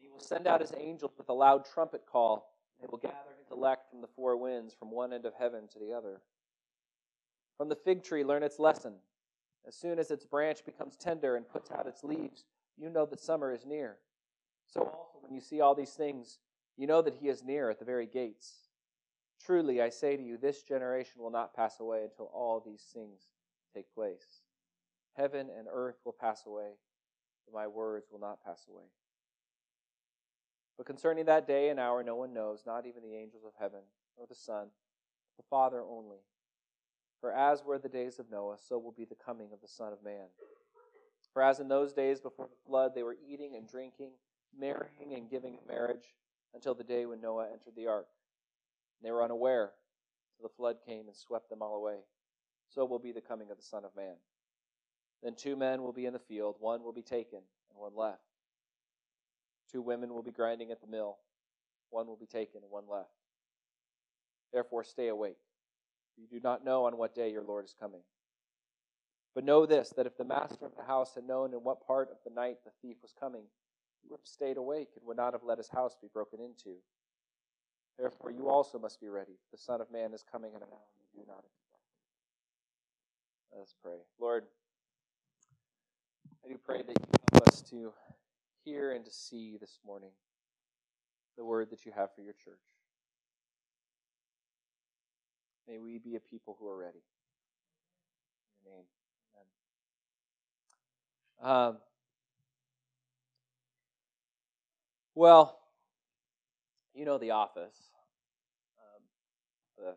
He will send out his angels with a loud trumpet call, and they will gather his elect from the four winds, from one end of heaven to the other. From the fig tree, learn its lesson. As soon as its branch becomes tender and puts out its leaves, you know that summer is near. So also, when you see all these things, you know that he is near at the very gates. Truly, I say to you, this generation will not pass away until all these things take place. Heaven and earth will pass away, but my words will not pass away. But concerning that day and hour, no one knows, not even the angels of heaven, nor the Son, the Father only. For as were the days of Noah, so will be the coming of the Son of Man. For as in those days before the flood, they were eating and drinking, marrying and giving in marriage, until the day when Noah entered the ark. And they were unaware till the flood came and swept them all away. So will be the coming of the Son of Man. Then two men will be in the field, one will be taken, and one left. Two women will be grinding at the mill, one will be taken, and one left. Therefore, stay awake you do not know on what day your Lord is coming. But know this that if the master of the house had known in what part of the night the thief was coming, he would have stayed awake and would not have let his house be broken into. Therefore, you also must be ready. The Son of Man is coming in an hour you do not expect. Let us pray. Lord, I do pray that you help us to hear and to see this morning the word that you have for your church. May we be a people who are ready. In your name. Amen. Um, well, you know The Office, um, the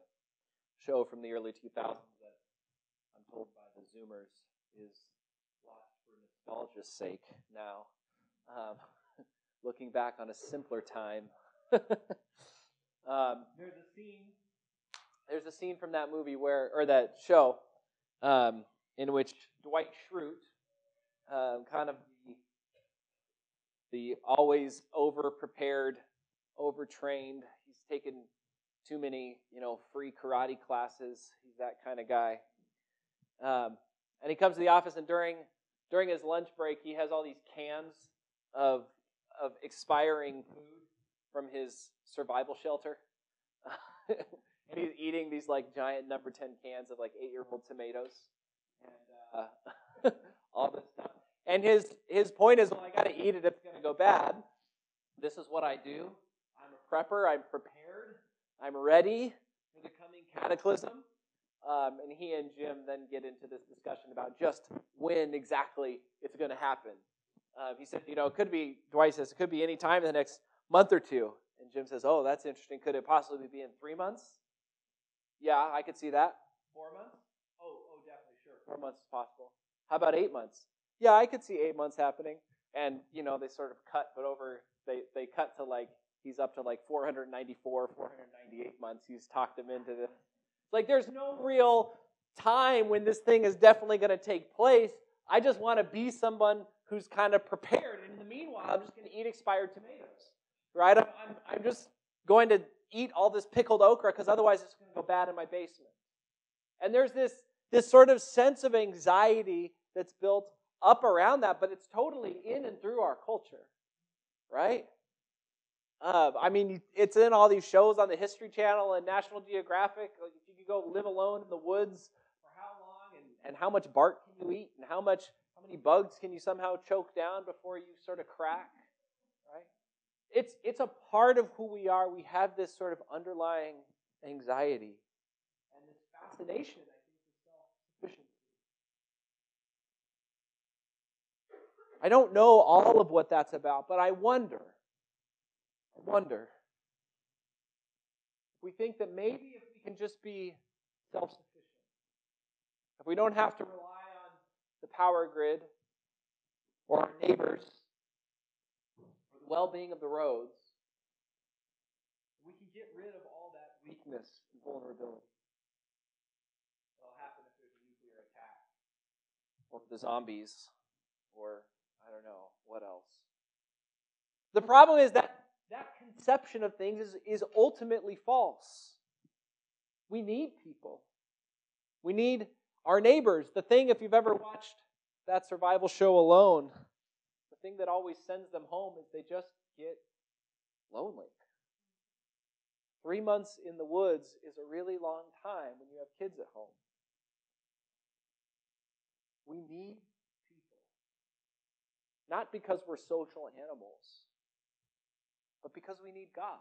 show from the early 2000s that I'm told by the Zoomers is watched for nostalgia's sake now. Um, looking back on a simpler time. um, there's a scene there's a scene from that movie where, or that show, um, in which Dwight Schrute, um, kind of the, the always over prepared, overtrained, he's taken too many, you know, free karate classes. He's that kind of guy. Um, and he comes to the office, and during during his lunch break, he has all these cans of of expiring food from his survival shelter. and he's eating these like giant number 10 cans of like eight year old tomatoes and uh, all this stuff. And his, his point is, well, I got to eat it if it's going to go bad. This is what I do. I'm a prepper. I'm prepared. I'm ready for the coming cataclysm. Um, and he and Jim then get into this discussion about just when exactly it's going to happen. Uh, he said, you know, it could be, Dwight says, it could be any time in the next month or two. And Jim says, oh, that's interesting. Could it possibly be in three months? Yeah, I could see that. Four months? Oh, oh, definitely, sure. Four months is possible. How about eight months? Yeah, I could see eight months happening. And you know, they sort of cut, but over they they cut to like he's up to like 494, 498 months. He's talked him into this. Like, there's no real time when this thing is definitely going to take place. I just want to be someone who's kind of prepared. And in the meanwhile, I'm just going to eat expired tomatoes, right? I'm, I'm, I'm just going to eat all this pickled okra because otherwise it's going to go bad in my basement. And there's this, this sort of sense of anxiety that's built up around that, but it's totally in and through our culture, right? Uh, I mean, it's in all these shows on the History Channel and National Geographic. Like if you could go live alone in the woods for how long, and, and how much bark can you eat, and how much, how many bugs can you somehow choke down before you sort of crack? Right? It's, it's a part of who we are. We have this sort of underlying anxiety and this fascination, I think, with self-sufficiency. I don't know all of what that's about, but I wonder, I wonder we think that maybe if we can just be self-sufficient, if we don't have to rely the power grid or our neighbors or the well being of the roads, we can get rid of all that weakness and vulnerability. It'll happen if there's a nuclear attack, or the zombies, or I don't know what else. The problem is that that conception of things is, is ultimately false. We need people. We need our neighbors. The thing, if you've ever watched that survival show alone, the thing that always sends them home is they just get lonely. Three months in the woods is a really long time when you have kids at home. We need people. Not because we're social animals, but because we need God.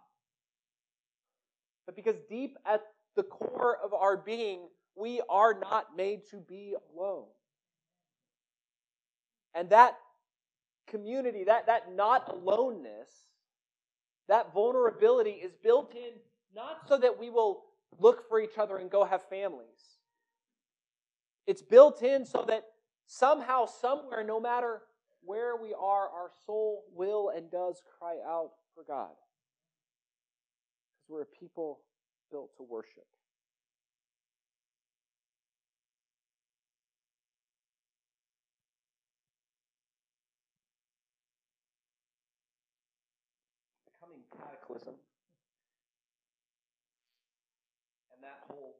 But because deep at the core of our being, we are not made to be alone. And that community, that, that not aloneness, that vulnerability is built in not so that we will look for each other and go have families. It's built in so that somehow, somewhere, no matter where we are, our soul will and does cry out for God. Because we're a people built to worship. Cataclysm. And that whole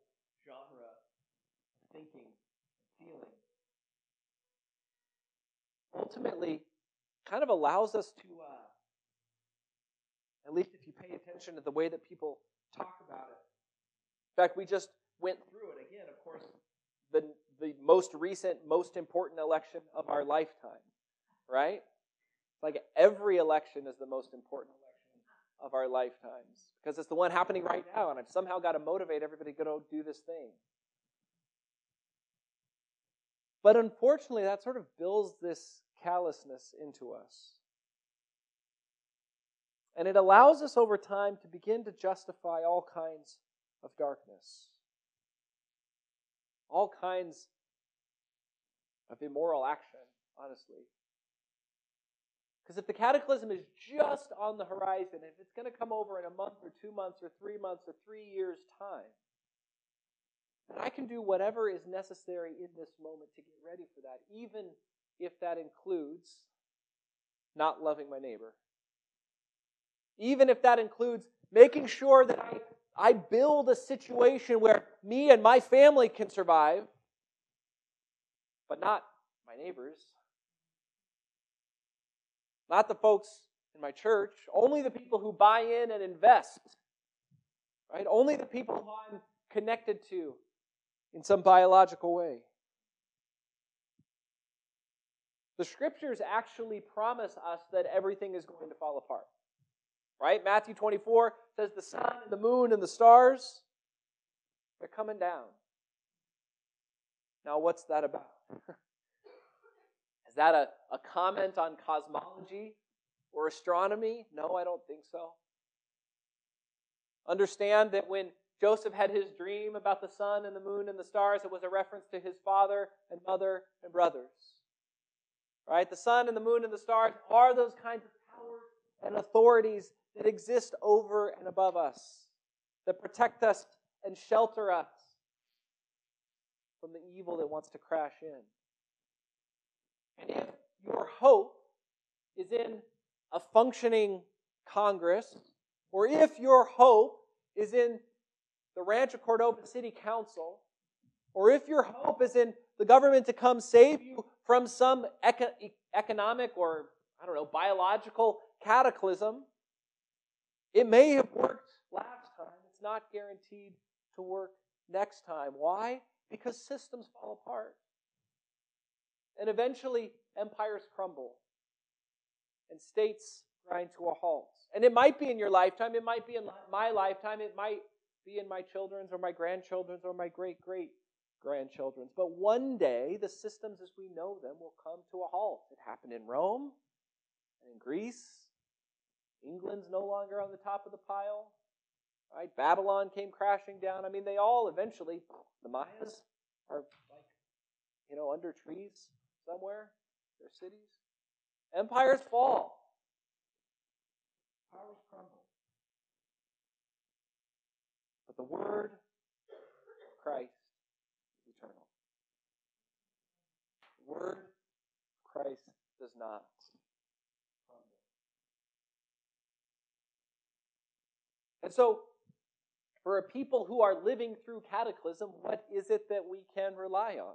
genre of thinking and feeling ultimately kind of allows us to uh, at least if you pay attention to the way that people talk about it. In fact, we just went through it again, of course, the, the most recent, most important election of our lifetime, right? Like every election is the most important election of our lifetimes because it's the one happening right now, and I've somehow got to motivate everybody to go do this thing. But unfortunately, that sort of builds this callousness into us. And it allows us over time to begin to justify all kinds of darkness, all kinds of immoral action, honestly. Because if the cataclysm is just on the horizon, if it's going to come over in a month or two months or three months or three years' time, then I can do whatever is necessary in this moment to get ready for that, even if that includes not loving my neighbor. Even if that includes making sure that I, I build a situation where me and my family can survive, but not my neighbors, not the folks in my church, only the people who buy in and invest, right? Only the people who I'm connected to in some biological way. The scriptures actually promise us that everything is going to fall apart. Right? Matthew 24 says the sun and the moon and the stars, they're coming down. Now, what's that about? Is that a, a comment on cosmology or astronomy? No, I don't think so. Understand that when Joseph had his dream about the sun and the moon and the stars, it was a reference to his father and mother and brothers. Right? The sun and the moon and the stars are those kinds of powers and authorities that exist over and above us, that protect us and shelter us from the evil that wants to crash in. And if your hope is in a functioning Congress, or if your hope is in the Rancho Cordova City Council, or if your hope is in the government to come save you from some eco- economic or, I don't know, biological cataclysm, it may have worked last time. It's not guaranteed to work next time. Why? Because systems fall apart. And eventually, empires crumble and states grind to a halt. And it might be in your lifetime, it might be in my lifetime, it might be in my children's or my grandchildren's or my great great grandchildren's. But one day, the systems as we know them will come to a halt. It happened in Rome and in Greece England's no longer on the top of the pile. Right? Babylon came crashing down. I mean, they all eventually, the Mayas are like, you know, under trees somewhere, their cities. Empires fall. Powers crumble. But the Word of Christ is eternal. The Word of Christ does not crumble. And so, for a people who are living through cataclysm, what is it that we can rely on?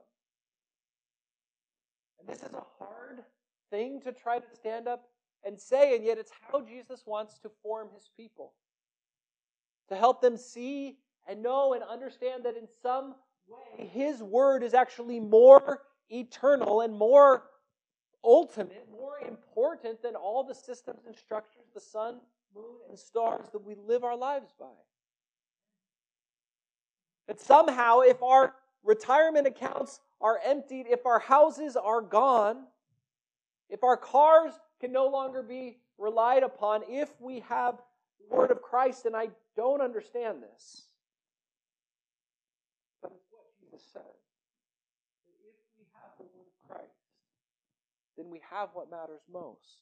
And this is a hard thing to try to stand up and say, and yet it's how Jesus wants to form his people. To help them see and know and understand that in some way his word is actually more eternal and more ultimate, more important than all the systems and structures, the sun, moon, and stars that we live our lives by. That somehow, if our retirement accounts are emptied, if our houses are gone, if our cars can no longer be relied upon, if we have the word of Christ, and I don't understand this. But it's what Jesus said. That if we have the word of Christ, then we have what matters most.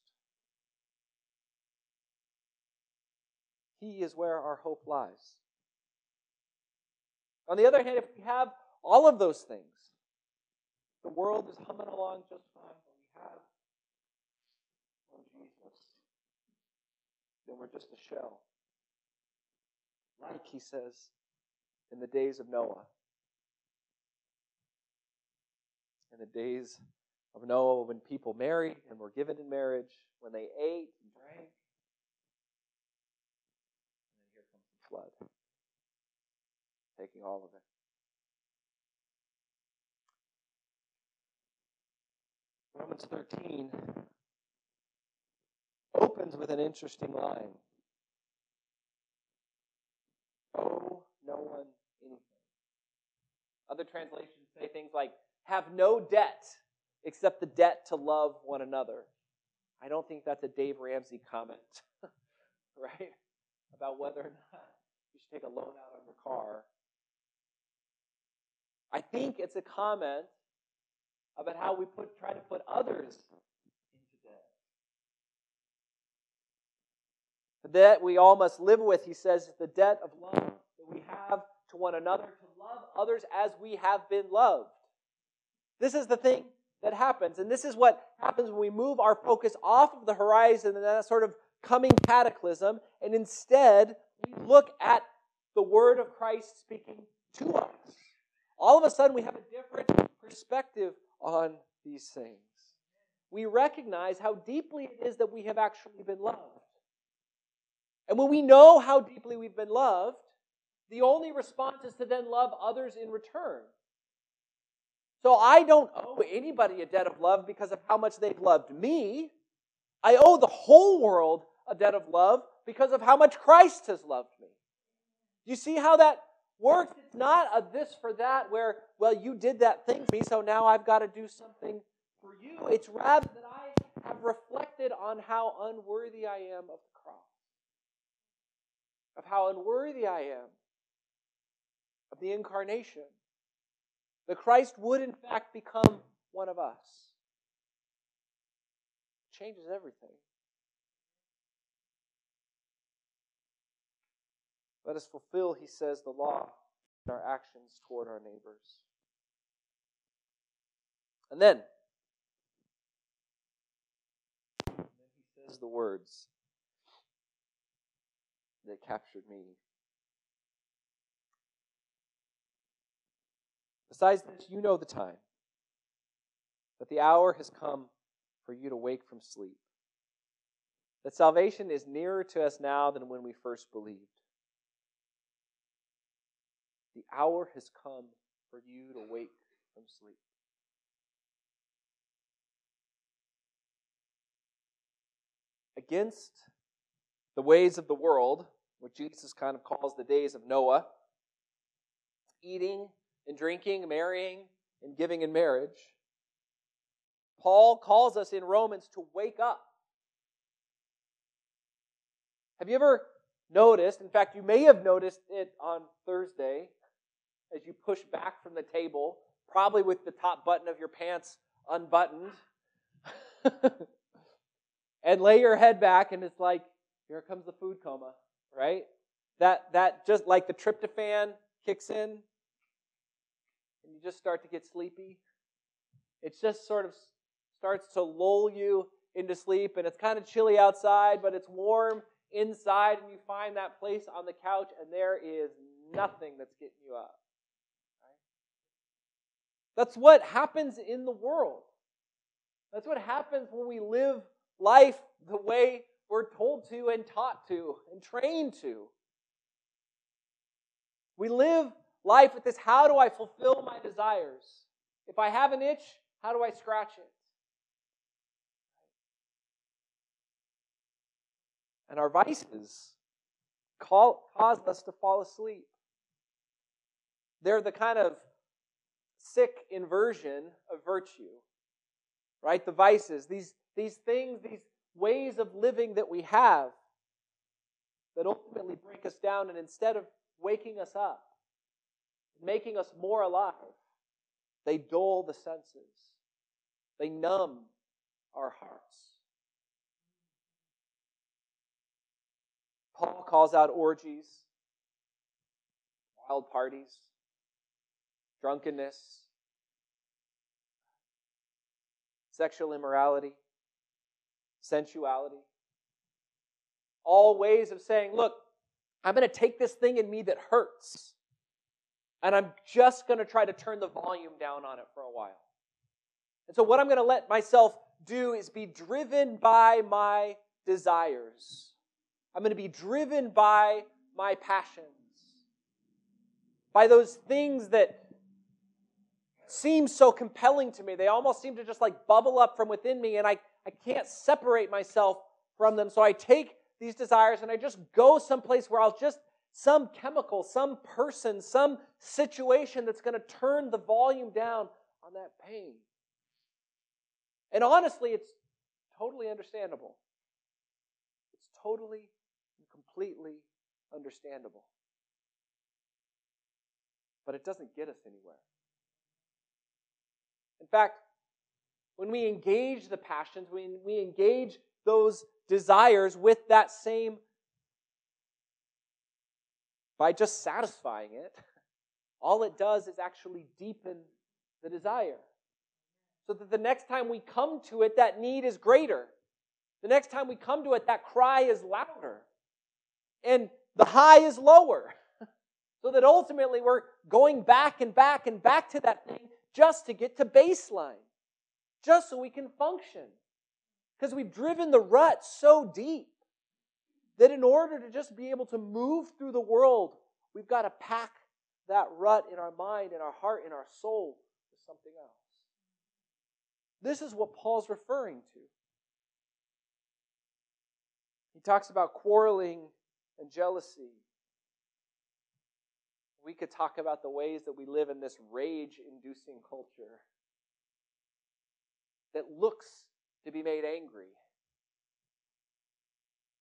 He is where our hope lies. On the other hand, if we have all of those things, the world is humming along just fine, but we have no Jesus, then we're just a shell. Like he says in the days of Noah. In the days of Noah, when people married and were given in marriage, when they ate and drank, and then here comes the flood taking all of it. Romans 13 opens with an interesting line. Owe no one anything. Other translations say things like, have no debt except the debt to love one another. I don't think that's a Dave Ramsey comment, right? About whether or not you should take a loan out on your car I think it's a comment about how we put, try to put others into debt. The debt we all must live with, he says, is the debt of love that we have to one another, to love others as we have been loved. This is the thing that happens. And this is what happens when we move our focus off of the horizon and that sort of coming cataclysm, and instead we look at the word of Christ speaking to us all of a sudden we have a different perspective on these things. We recognize how deeply it is that we have actually been loved. And when we know how deeply we've been loved, the only response is to then love others in return. So I don't owe anybody a debt of love because of how much they've loved me. I owe the whole world a debt of love because of how much Christ has loved me. You see how that works. It's not a this for that where, well, you did that thing for me, so now I've got to do something for you. It's rather that I have reflected on how unworthy I am of the cross, of how unworthy I am of the incarnation. That Christ would, in fact, become one of us. It changes everything. Let us fulfill, he says, the law in our actions toward our neighbors. And then, he says the words that captured me. Besides this, you know the time, that the hour has come for you to wake from sleep, that salvation is nearer to us now than when we first believed. The hour has come for you to wake from sleep. Against the ways of the world, what Jesus kind of calls the days of Noah, eating and drinking, marrying and giving in marriage, Paul calls us in Romans to wake up. Have you ever noticed, in fact, you may have noticed it on Thursday, as you push back from the table, probably with the top button of your pants unbuttoned, and lay your head back, and it's like, here comes the food coma, right? that, that just like the tryptophan kicks in and you just start to get sleepy. It just sort of starts to lull you into sleep, and it's kind of chilly outside, but it's warm inside, and you find that place on the couch, and there is nothing that's getting you up. That's what happens in the world. That's what happens when we live life the way we're told to and taught to and trained to. We live life with this how do I fulfill my desires? If I have an itch, how do I scratch it? And our vices call, cause us to fall asleep. They're the kind of sick inversion of virtue, right? The vices, these, these things, these ways of living that we have that ultimately break us down, and instead of waking us up, making us more alive, they dull the senses, they numb our hearts. Paul calls out orgies, wild parties, drunkenness, sexual immorality, sensuality. All ways of saying, look, I'm going to take this thing in me that hurts, and I'm just going to try to turn the volume down on it for a while. And so, what I'm going to let myself do is be driven by my desires. I'm going to be driven by my passions, by those things that seem so compelling to me. They almost seem to just like bubble up from within me, and I, I can't separate myself from them. So I take these desires and I just go someplace where I'll just, some chemical, some person, some situation that's going to turn the volume down on that pain. And honestly, it's totally understandable. It's totally and completely understandable. But it doesn't get us anywhere. In fact, when we engage the passions, when we engage those desires with that same, by just satisfying it, all it does is actually deepen the desire. So that the next time we come to it, that need is greater. The next time we come to it, that cry is louder. And the high is lower. So that ultimately we're going back and back and back to that thing just to get to baseline, just so we can function. Because we've driven the rut so deep that in order to just be able to move through the world, we've got to pack that rut in our mind, in our heart, in our soul with something else. This is what Paul's referring to. He talks about quarreling and jealousy we could talk about the ways that we live in this rage inducing culture that looks to be made angry.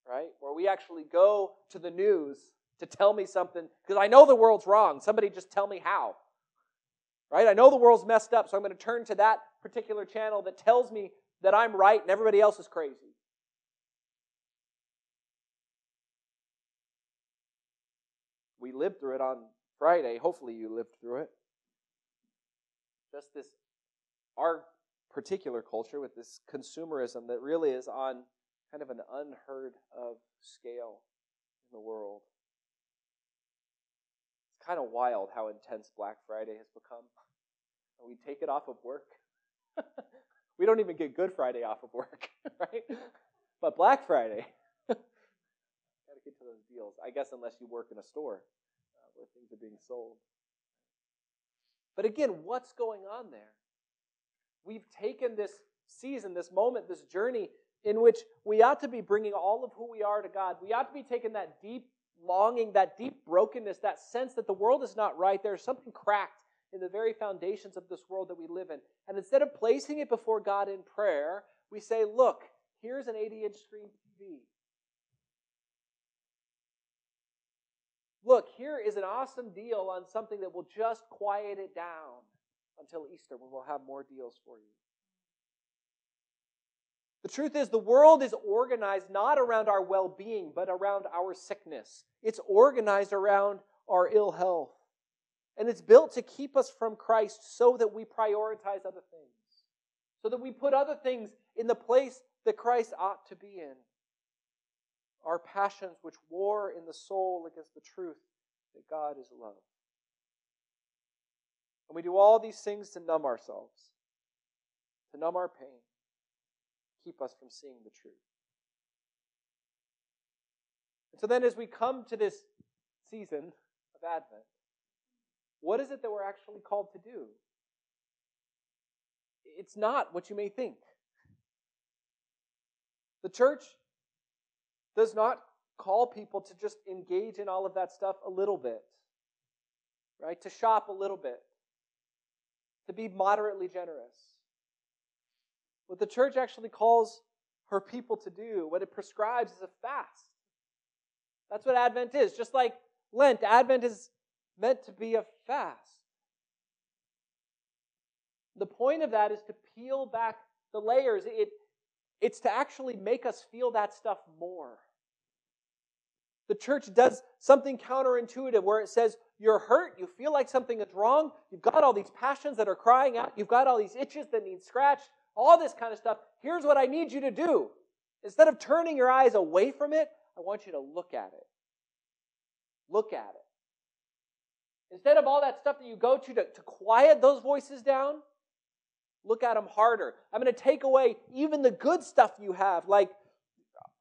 Right? Where we actually go to the news to tell me something, because I know the world's wrong. Somebody just tell me how. Right? I know the world's messed up, so I'm going to turn to that particular channel that tells me that I'm right and everybody else is crazy. We lived through it on Friday. Hopefully, you lived through it. Just this, our particular culture with this consumerism that really is on kind of an unheard of scale in the world. It's kind of wild how intense Black Friday has become. We take it off of work. we don't even get Good Friday off of work, right? But Black Friday, got to get to those deals. I guess unless you work in a store where things are being sold. But again, what's going on there? We've taken this season, this moment, this journey in which we ought to be bringing all of who we are to God. We ought to be taking that deep longing, that deep brokenness, that sense that the world is not right. There's something cracked in the very foundations of this world that we live in. And instead of placing it before God in prayer, we say, Look, here's an 80 inch screen TV. Look, here is an awesome deal on something that will just quiet it down until Easter when we'll have more deals for you. The truth is, the world is organized not around our well being, but around our sickness. It's organized around our ill health. And it's built to keep us from Christ so that we prioritize other things, so that we put other things in the place that Christ ought to be in. Our passions, which war in the soul against the truth that God is love. And we do all these things to numb ourselves, to numb our pain, keep us from seeing the truth. And so then, as we come to this season of Advent, what is it that we're actually called to do? It's not what you may think. The church does not call people to just engage in all of that stuff a little bit, right? To shop a little bit, to be moderately generous. What the church actually calls her people to do, what it prescribes, is a fast. That's what Advent is. Just like Lent, Advent is meant to be a fast. The point of that is to peel back the layers. It, it's to actually make us feel that stuff more. The church does something counterintuitive where it says, You're hurt, you feel like something is wrong, you've got all these passions that are crying out, you've got all these itches that need scratched, all this kind of stuff. Here's what I need you to do. Instead of turning your eyes away from it, I want you to look at it. Look at it. Instead of all that stuff that you go to to, to quiet those voices down, look at them harder. I'm going to take away even the good stuff you have, like,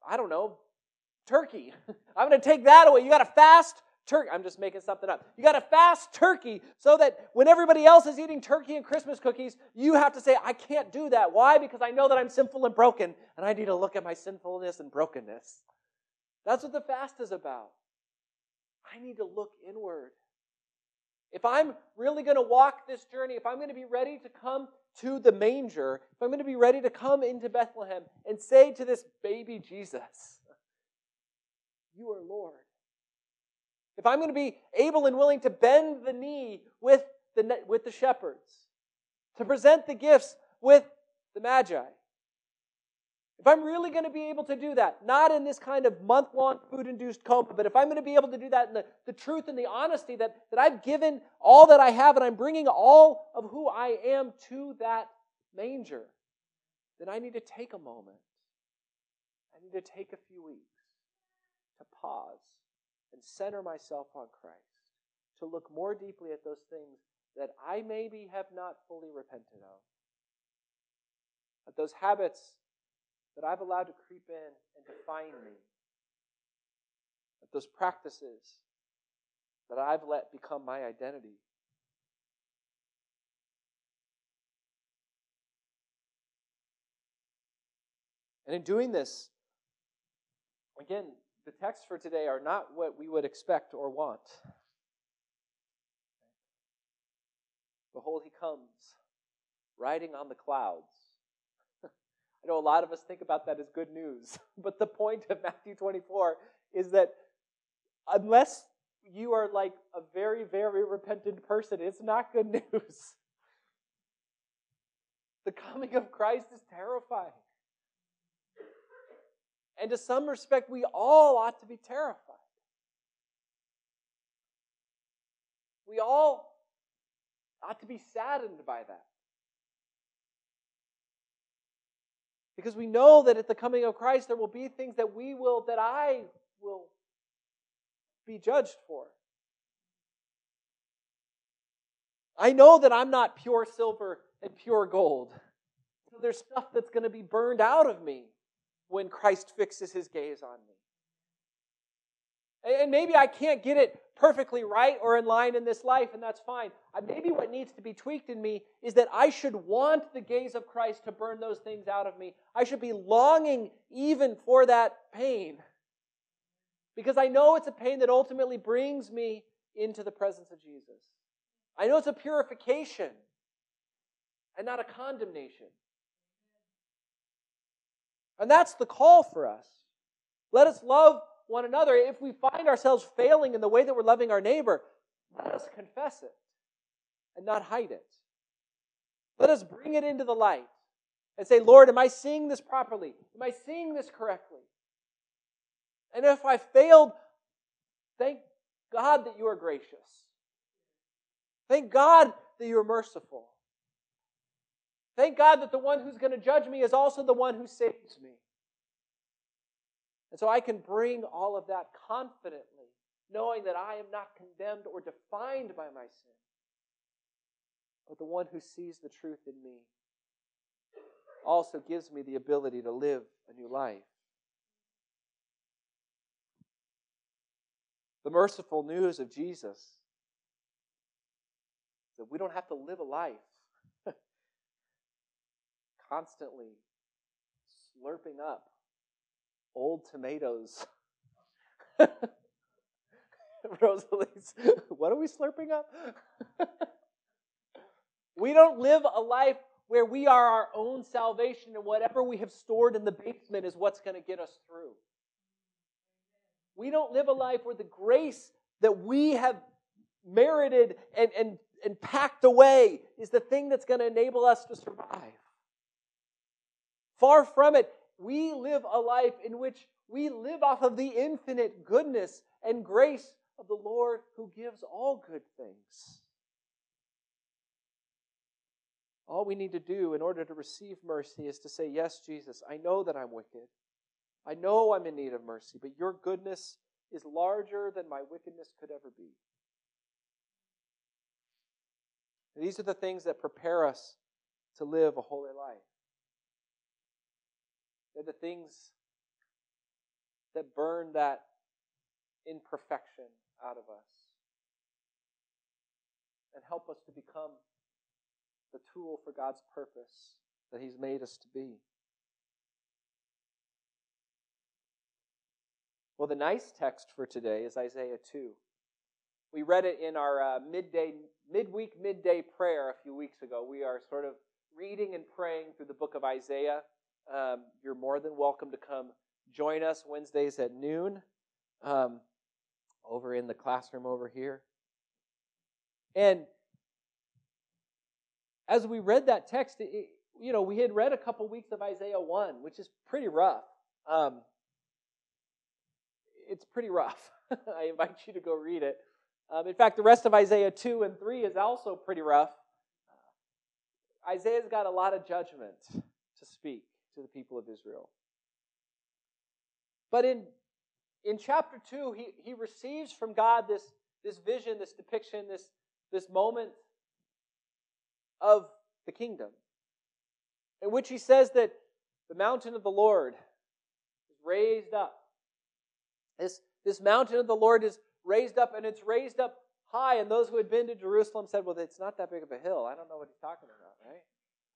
I don't know, turkey. I'm going to take that away. You got to fast turkey. I'm just making something up. You got to fast turkey so that when everybody else is eating turkey and Christmas cookies, you have to say, I can't do that. Why? Because I know that I'm sinful and broken, and I need to look at my sinfulness and brokenness. That's what the fast is about. I need to look inward. If I'm really going to walk this journey, if I'm going to be ready to come to the manger, if I'm going to be ready to come into Bethlehem and say to this baby Jesus, You are Lord. If I'm going to be able and willing to bend the knee with the, with the shepherds, to present the gifts with the Magi, if I'm really going to be able to do that, not in this kind of month long food induced coma, but if I'm going to be able to do that in the, the truth and the honesty that, that I've given all that I have and I'm bringing all of who I am to that manger, then I need to take a moment. I need to take a few weeks to pause and center myself on Christ, to look more deeply at those things that I maybe have not fully repented of, at those habits that I've allowed to creep in and define me. That those practices that I've let become my identity. And in doing this, again, the texts for today are not what we would expect or want. Behold, he comes, riding on the clouds I know a lot of us think about that as good news, but the point of Matthew 24 is that unless you are like a very, very repentant person, it's not good news. The coming of Christ is terrifying. And to some respect, we all ought to be terrified. We all ought to be saddened by that. Because we know that at the coming of Christ, there will be things that we will, that I will be judged for. I know that I'm not pure silver and pure gold. So there's stuff that's going to be burned out of me when Christ fixes his gaze on me. And maybe I can't get it perfectly right or in line in this life, and that's fine. Maybe what needs to be tweaked in me is that I should want the gaze of Christ to burn those things out of me. I should be longing even for that pain. Because I know it's a pain that ultimately brings me into the presence of Jesus. I know it's a purification and not a condemnation. And that's the call for us. Let us love one another, if we find ourselves failing in the way that we're loving our neighbor, let us confess it and not hide it. Let us bring it into the light and say, Lord, am I seeing this properly? Am I seeing this correctly? And if I failed, thank God that you are gracious. Thank God that you are merciful. Thank God that the one who's going to judge me is also the one who saves me. And so I can bring all of that confidently, knowing that I am not condemned or defined by my sin, but the one who sees the truth in me also gives me the ability to live a new life. The merciful news of Jesus that we don't have to live a life constantly slurping up old tomatoes. Rosalie's, what are we slurping up? we don't live a life where we are our own salvation and whatever we have stored in the basement is what's going to get us through. We don't live a life where the grace that we have merited and, and, and packed away is the thing that's going to enable us to survive. Far from it, we live a life in which we live off of the infinite goodness and grace of the Lord who gives all good things. All we need to do in order to receive mercy is to say, Yes, Jesus, I know that I'm wicked. I know I'm in need of mercy, but your goodness is larger than my wickedness could ever be. These are the things that prepare us to live a holy life. They're the things that burn that imperfection out of us and help us to become the tool for God's purpose that He's made us to be. Well, the nice text for today is Isaiah 2. We read it in our uh, midday, midweek, midday prayer a few weeks ago. We are sort of reading and praying through the book of Isaiah. Um, you're more than welcome to come join us Wednesdays at noon um, over in the classroom over here. And as we read that text, it, you know, we had read a couple weeks of Isaiah 1, which is pretty rough. Um, it's pretty rough. I invite you to go read it. Um, in fact, the rest of Isaiah 2 and 3 is also pretty rough. Isaiah's got a lot of judgment to speak to the people of Israel. But in, in chapter 2, he, he receives from God this, this vision, this depiction, this, this moment of the kingdom, in which he says that the mountain of the Lord is raised up this, this mountain of the Lord is raised up, and it's raised up high. And those who had been to Jerusalem said, Well, it's not that big of a hill. I don't know what he's talking about, right?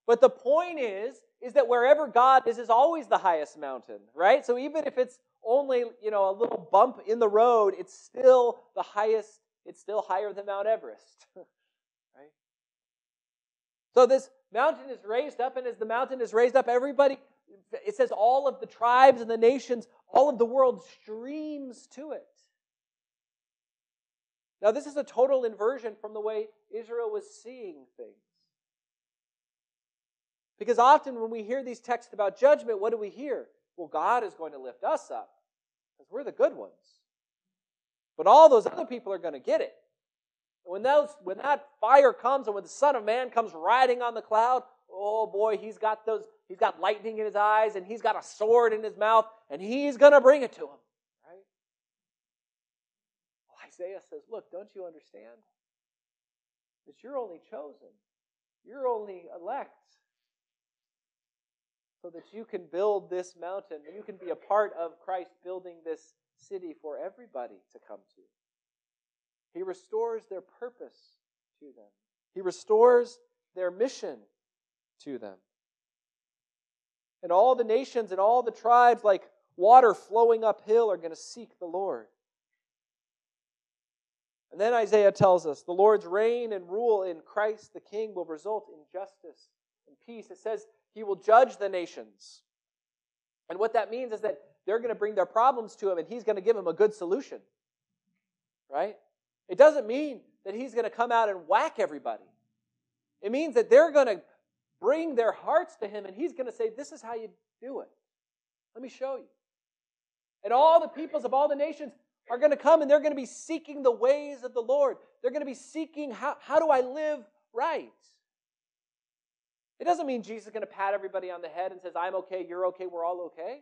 But the point is, is that wherever God is, is always the highest mountain, right? So even if it's only, you know, a little bump in the road, it's still the highest, it's still higher than Mount Everest, right? So this mountain is raised up, and as the mountain is raised up, everybody, it says all of the tribes and the nations all of the world streams to it. Now, this is a total inversion from the way Israel was seeing things. Because often when we hear these texts about judgment, what do we hear? Well, God is going to lift us up because we're the good ones. But all those other people are going to get it. when, those, when that fire comes and when the Son of Man comes riding on the cloud, oh boy, he's got those, he's got lightning in his eyes and he's got a sword in his mouth and he's going to bring it to him. Right? Well, Isaiah says, look, don't you understand? That you're only chosen. You're only elect so that you can build this mountain. You can be a part of Christ building this city for everybody to come to. He restores their purpose to them. He restores their mission to them. And all the nations and all the tribes, like water flowing uphill, are going to seek the Lord. And then Isaiah tells us the Lord's reign and rule in Christ the King will result in justice and peace. It says he will judge the nations. And what that means is that they're going to bring their problems to him and he's going to give them a good solution. Right? It doesn't mean that he's going to come out and whack everybody. It means that they're going to bring their hearts to Him, and He's going to say, This is how you do it. Let me show you. And all the peoples of all the nations are going to come and they're going to be seeking the ways of the Lord. They're going to be seeking how, how do I live right? It doesn't mean Jesus is going to pat everybody on the head and says, I'm okay, you're okay, we're all okay.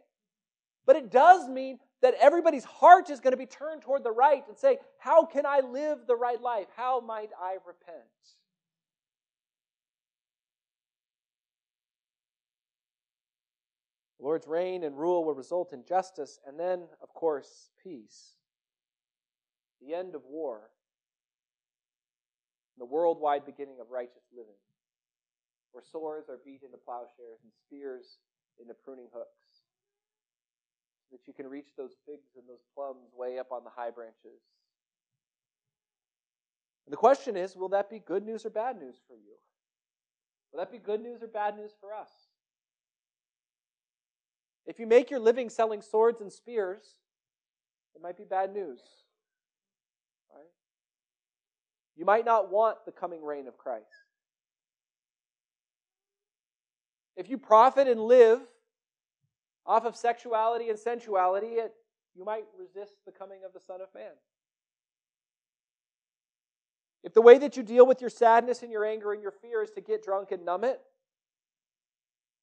But it does mean that everybody's heart is going to be turned toward the right and say, How can I live the right life? How might I repent? The Lord's reign and rule will result in justice and then, of course, peace. The end of war, the worldwide beginning of righteous living, where swords are beat into plowshares and spears into pruning hooks that you can reach those figs and those plums way up on the high branches. And the question is will that be good news or bad news for you? Will that be good news or bad news for us? If you make your living selling swords and spears, it might be bad news. Right? You might not want the coming reign of Christ. If you profit and live off of sexuality and sensuality, it, you might resist the coming of the Son of Man. If the way that you deal with your sadness and your anger and your fear is to get drunk and numb it,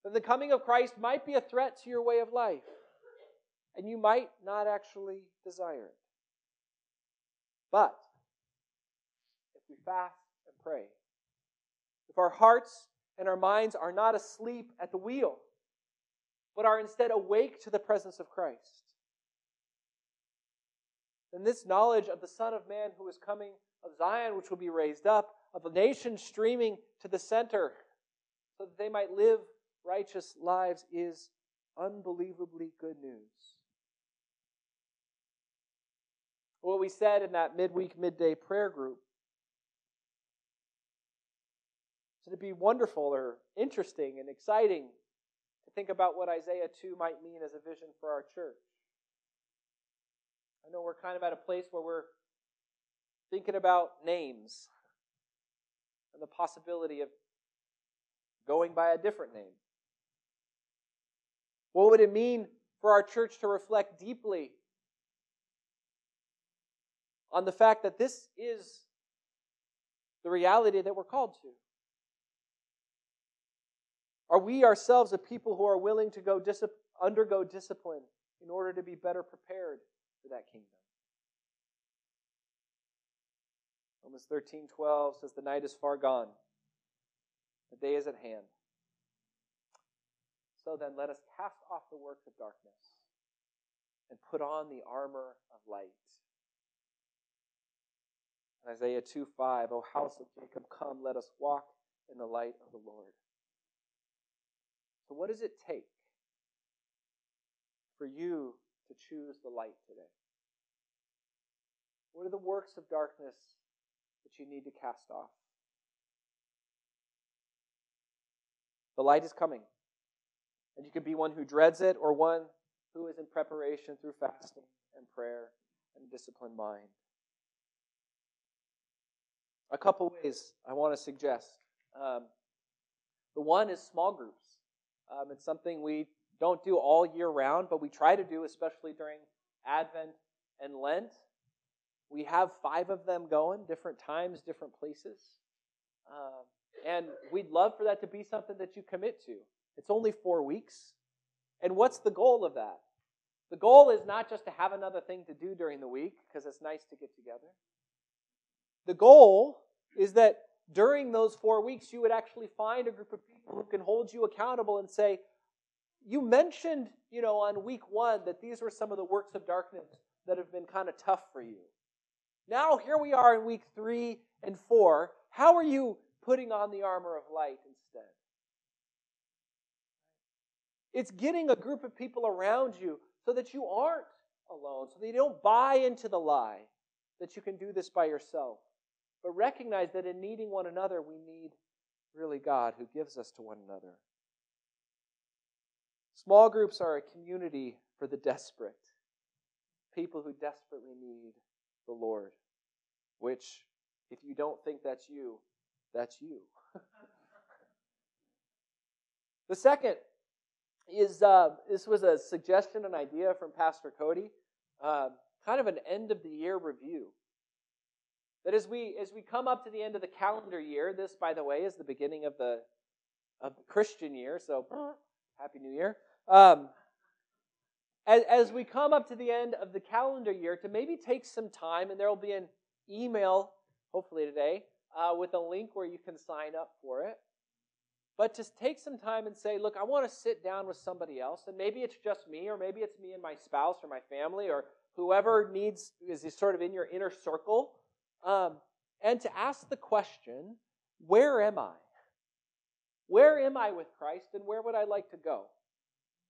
then the coming of Christ might be a threat to your way of life, and you might not actually desire it. But if we fast and pray, if our hearts and our minds are not asleep at the wheel, but are instead awake to the presence of Christ. Then this knowledge of the Son of Man who is coming, of Zion which will be raised up, of the nation streaming to the center, so that they might live righteous lives, is unbelievably good news. What we said in that midweek, midday prayer group to be wonderful or interesting and exciting to think about what Isaiah 2 might mean as a vision for our church. I know we're kind of at a place where we're thinking about names and the possibility of going by a different name. What would it mean for our church to reflect deeply on the fact that this is the reality that we're called to? Are we ourselves a people who are willing to go dis- undergo discipline in order to be better prepared for that kingdom? Romans 13 12 says, The night is far gone, the day is at hand. So then, let us cast off the works of darkness and put on the armor of light. Isaiah 2 5, O house of Jacob, come, let us walk in the light of the Lord. So, what does it take for you to choose the light today? What are the works of darkness that you need to cast off? The light is coming. And you can be one who dreads it or one who is in preparation through fasting and prayer and disciplined mind. A couple ways I want to suggest. Um, the one is small groups. Um, it's something we don't do all year round, but we try to do, especially during Advent and Lent. We have five of them going, different times, different places. Um, and we'd love for that to be something that you commit to. It's only four weeks. And what's the goal of that? The goal is not just to have another thing to do during the week, because it's nice to get together. The goal is that during those four weeks, you would actually find a group of people who can hold you accountable and say, You mentioned, you know, on week one that these were some of the works of darkness that have been kind of tough for you. Now, here we are in week three and four. How are you putting on the armor of light instead? It's getting a group of people around you so that you aren't alone, so that you don't buy into the lie that you can do this by yourself. But recognize that in needing one another, we need really God who gives us to one another. Small groups are a community for the desperate, people who desperately need the Lord, which, if you don't think that's you, that's you. The second is uh, this was a suggestion, an idea from Pastor Cody, uh, kind of an end of the year review. That as we as we come up to the end of the calendar year, this, by the way, is the beginning of the of the Christian year. So, happy New Year. Um, as, as we come up to the end of the calendar year, to maybe take some time, and there will be an email, hopefully today, uh, with a link where you can sign up for it. But to take some time and say, look, I want to sit down with somebody else, and maybe it's just me, or maybe it's me and my spouse or my family, or whoever needs is sort of in your inner circle, um, and to ask the question, where am I? Where am I with Christ, and where would I like to go?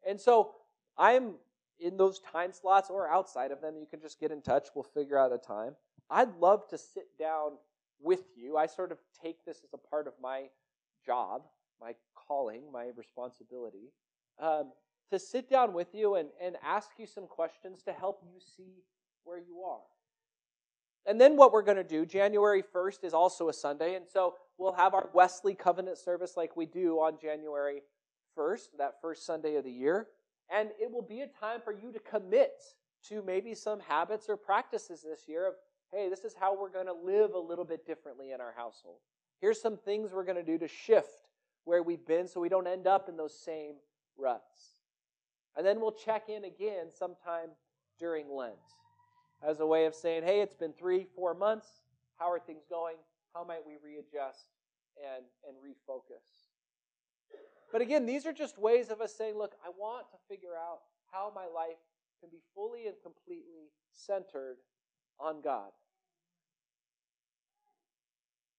And so I'm in those time slots or outside of them. You can just get in touch. We'll figure out a time. I'd love to sit down with you. I sort of take this as a part of my job, my calling, my responsibility, um, to sit down with you and, and ask you some questions to help you see where you are. And then what we're going to do, January 1st is also a Sunday, and so we'll have our Wesley Covenant service like we do on January 1st, that first Sunday of the year. And it will be a time for you to commit to maybe some habits or practices this year of hey, this is how we're going to live a little bit differently in our household. Here's some things we're going to do to shift where we've been so we don't end up in those same ruts. And then we'll check in again sometime during Lent as a way of saying, hey, it's been three, four months. How are things going? How might we readjust and, and refocus? But again, these are just ways of us saying, look, I want to figure out how my life can be fully and completely centered on God.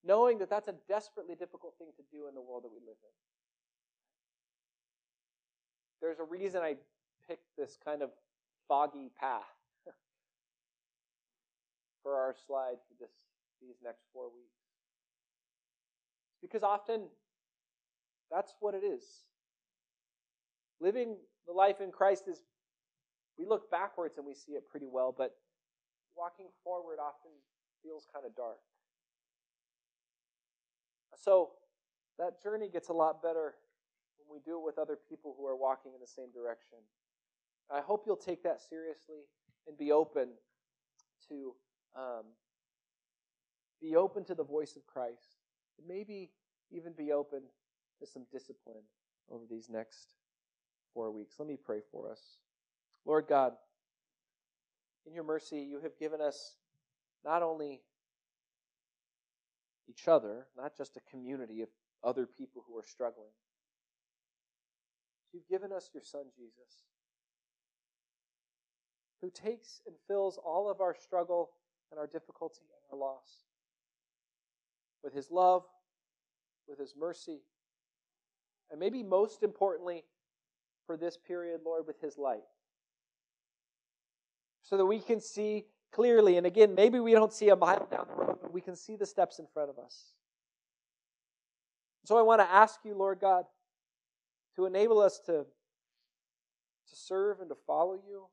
Knowing that that's a desperately difficult thing to do in the world that we live in. There's a reason I picked this kind of foggy path for our slide for this these next four weeks. Because often that's what it is. Living the life in Christ is we look backwards and we see it pretty well, but walking forward often feels kind of dark. So that journey gets a lot better when we do it with other people who are walking in the same direction. I hope you'll take that seriously and be open to um, be open to the voice of Christ. And maybe even be open to some discipline over these next four weeks. Let me pray for us. Lord God, in your mercy, you have given us not only each other, not just a community of other people who are struggling. You've given us your Son, Jesus, who takes and fills all of our struggle and our difficulty and our loss with his love, with his mercy, and maybe most importantly for this period, Lord, with his light so that we can see clearly. And again, maybe we don't see a mile down the road, but we can see the steps in front of us. So I want to ask you, Lord God, to enable us to, to serve and to follow you,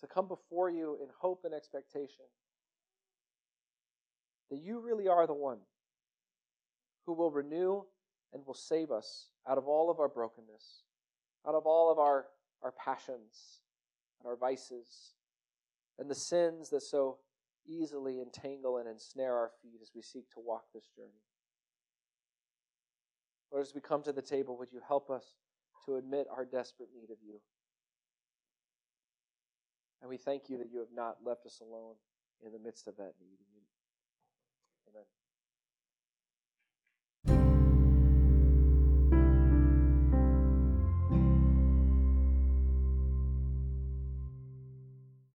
to come before you in hope and expectation that you really are the one who will renew and will save us out of all of our brokenness out of all of our, our passions and our vices and the sins that so easily entangle and ensnare our feet as we seek to walk this journey. Lord, as we come to the table, would you help us to admit our desperate need of you? And we thank you that you have not left us alone in the midst of that need.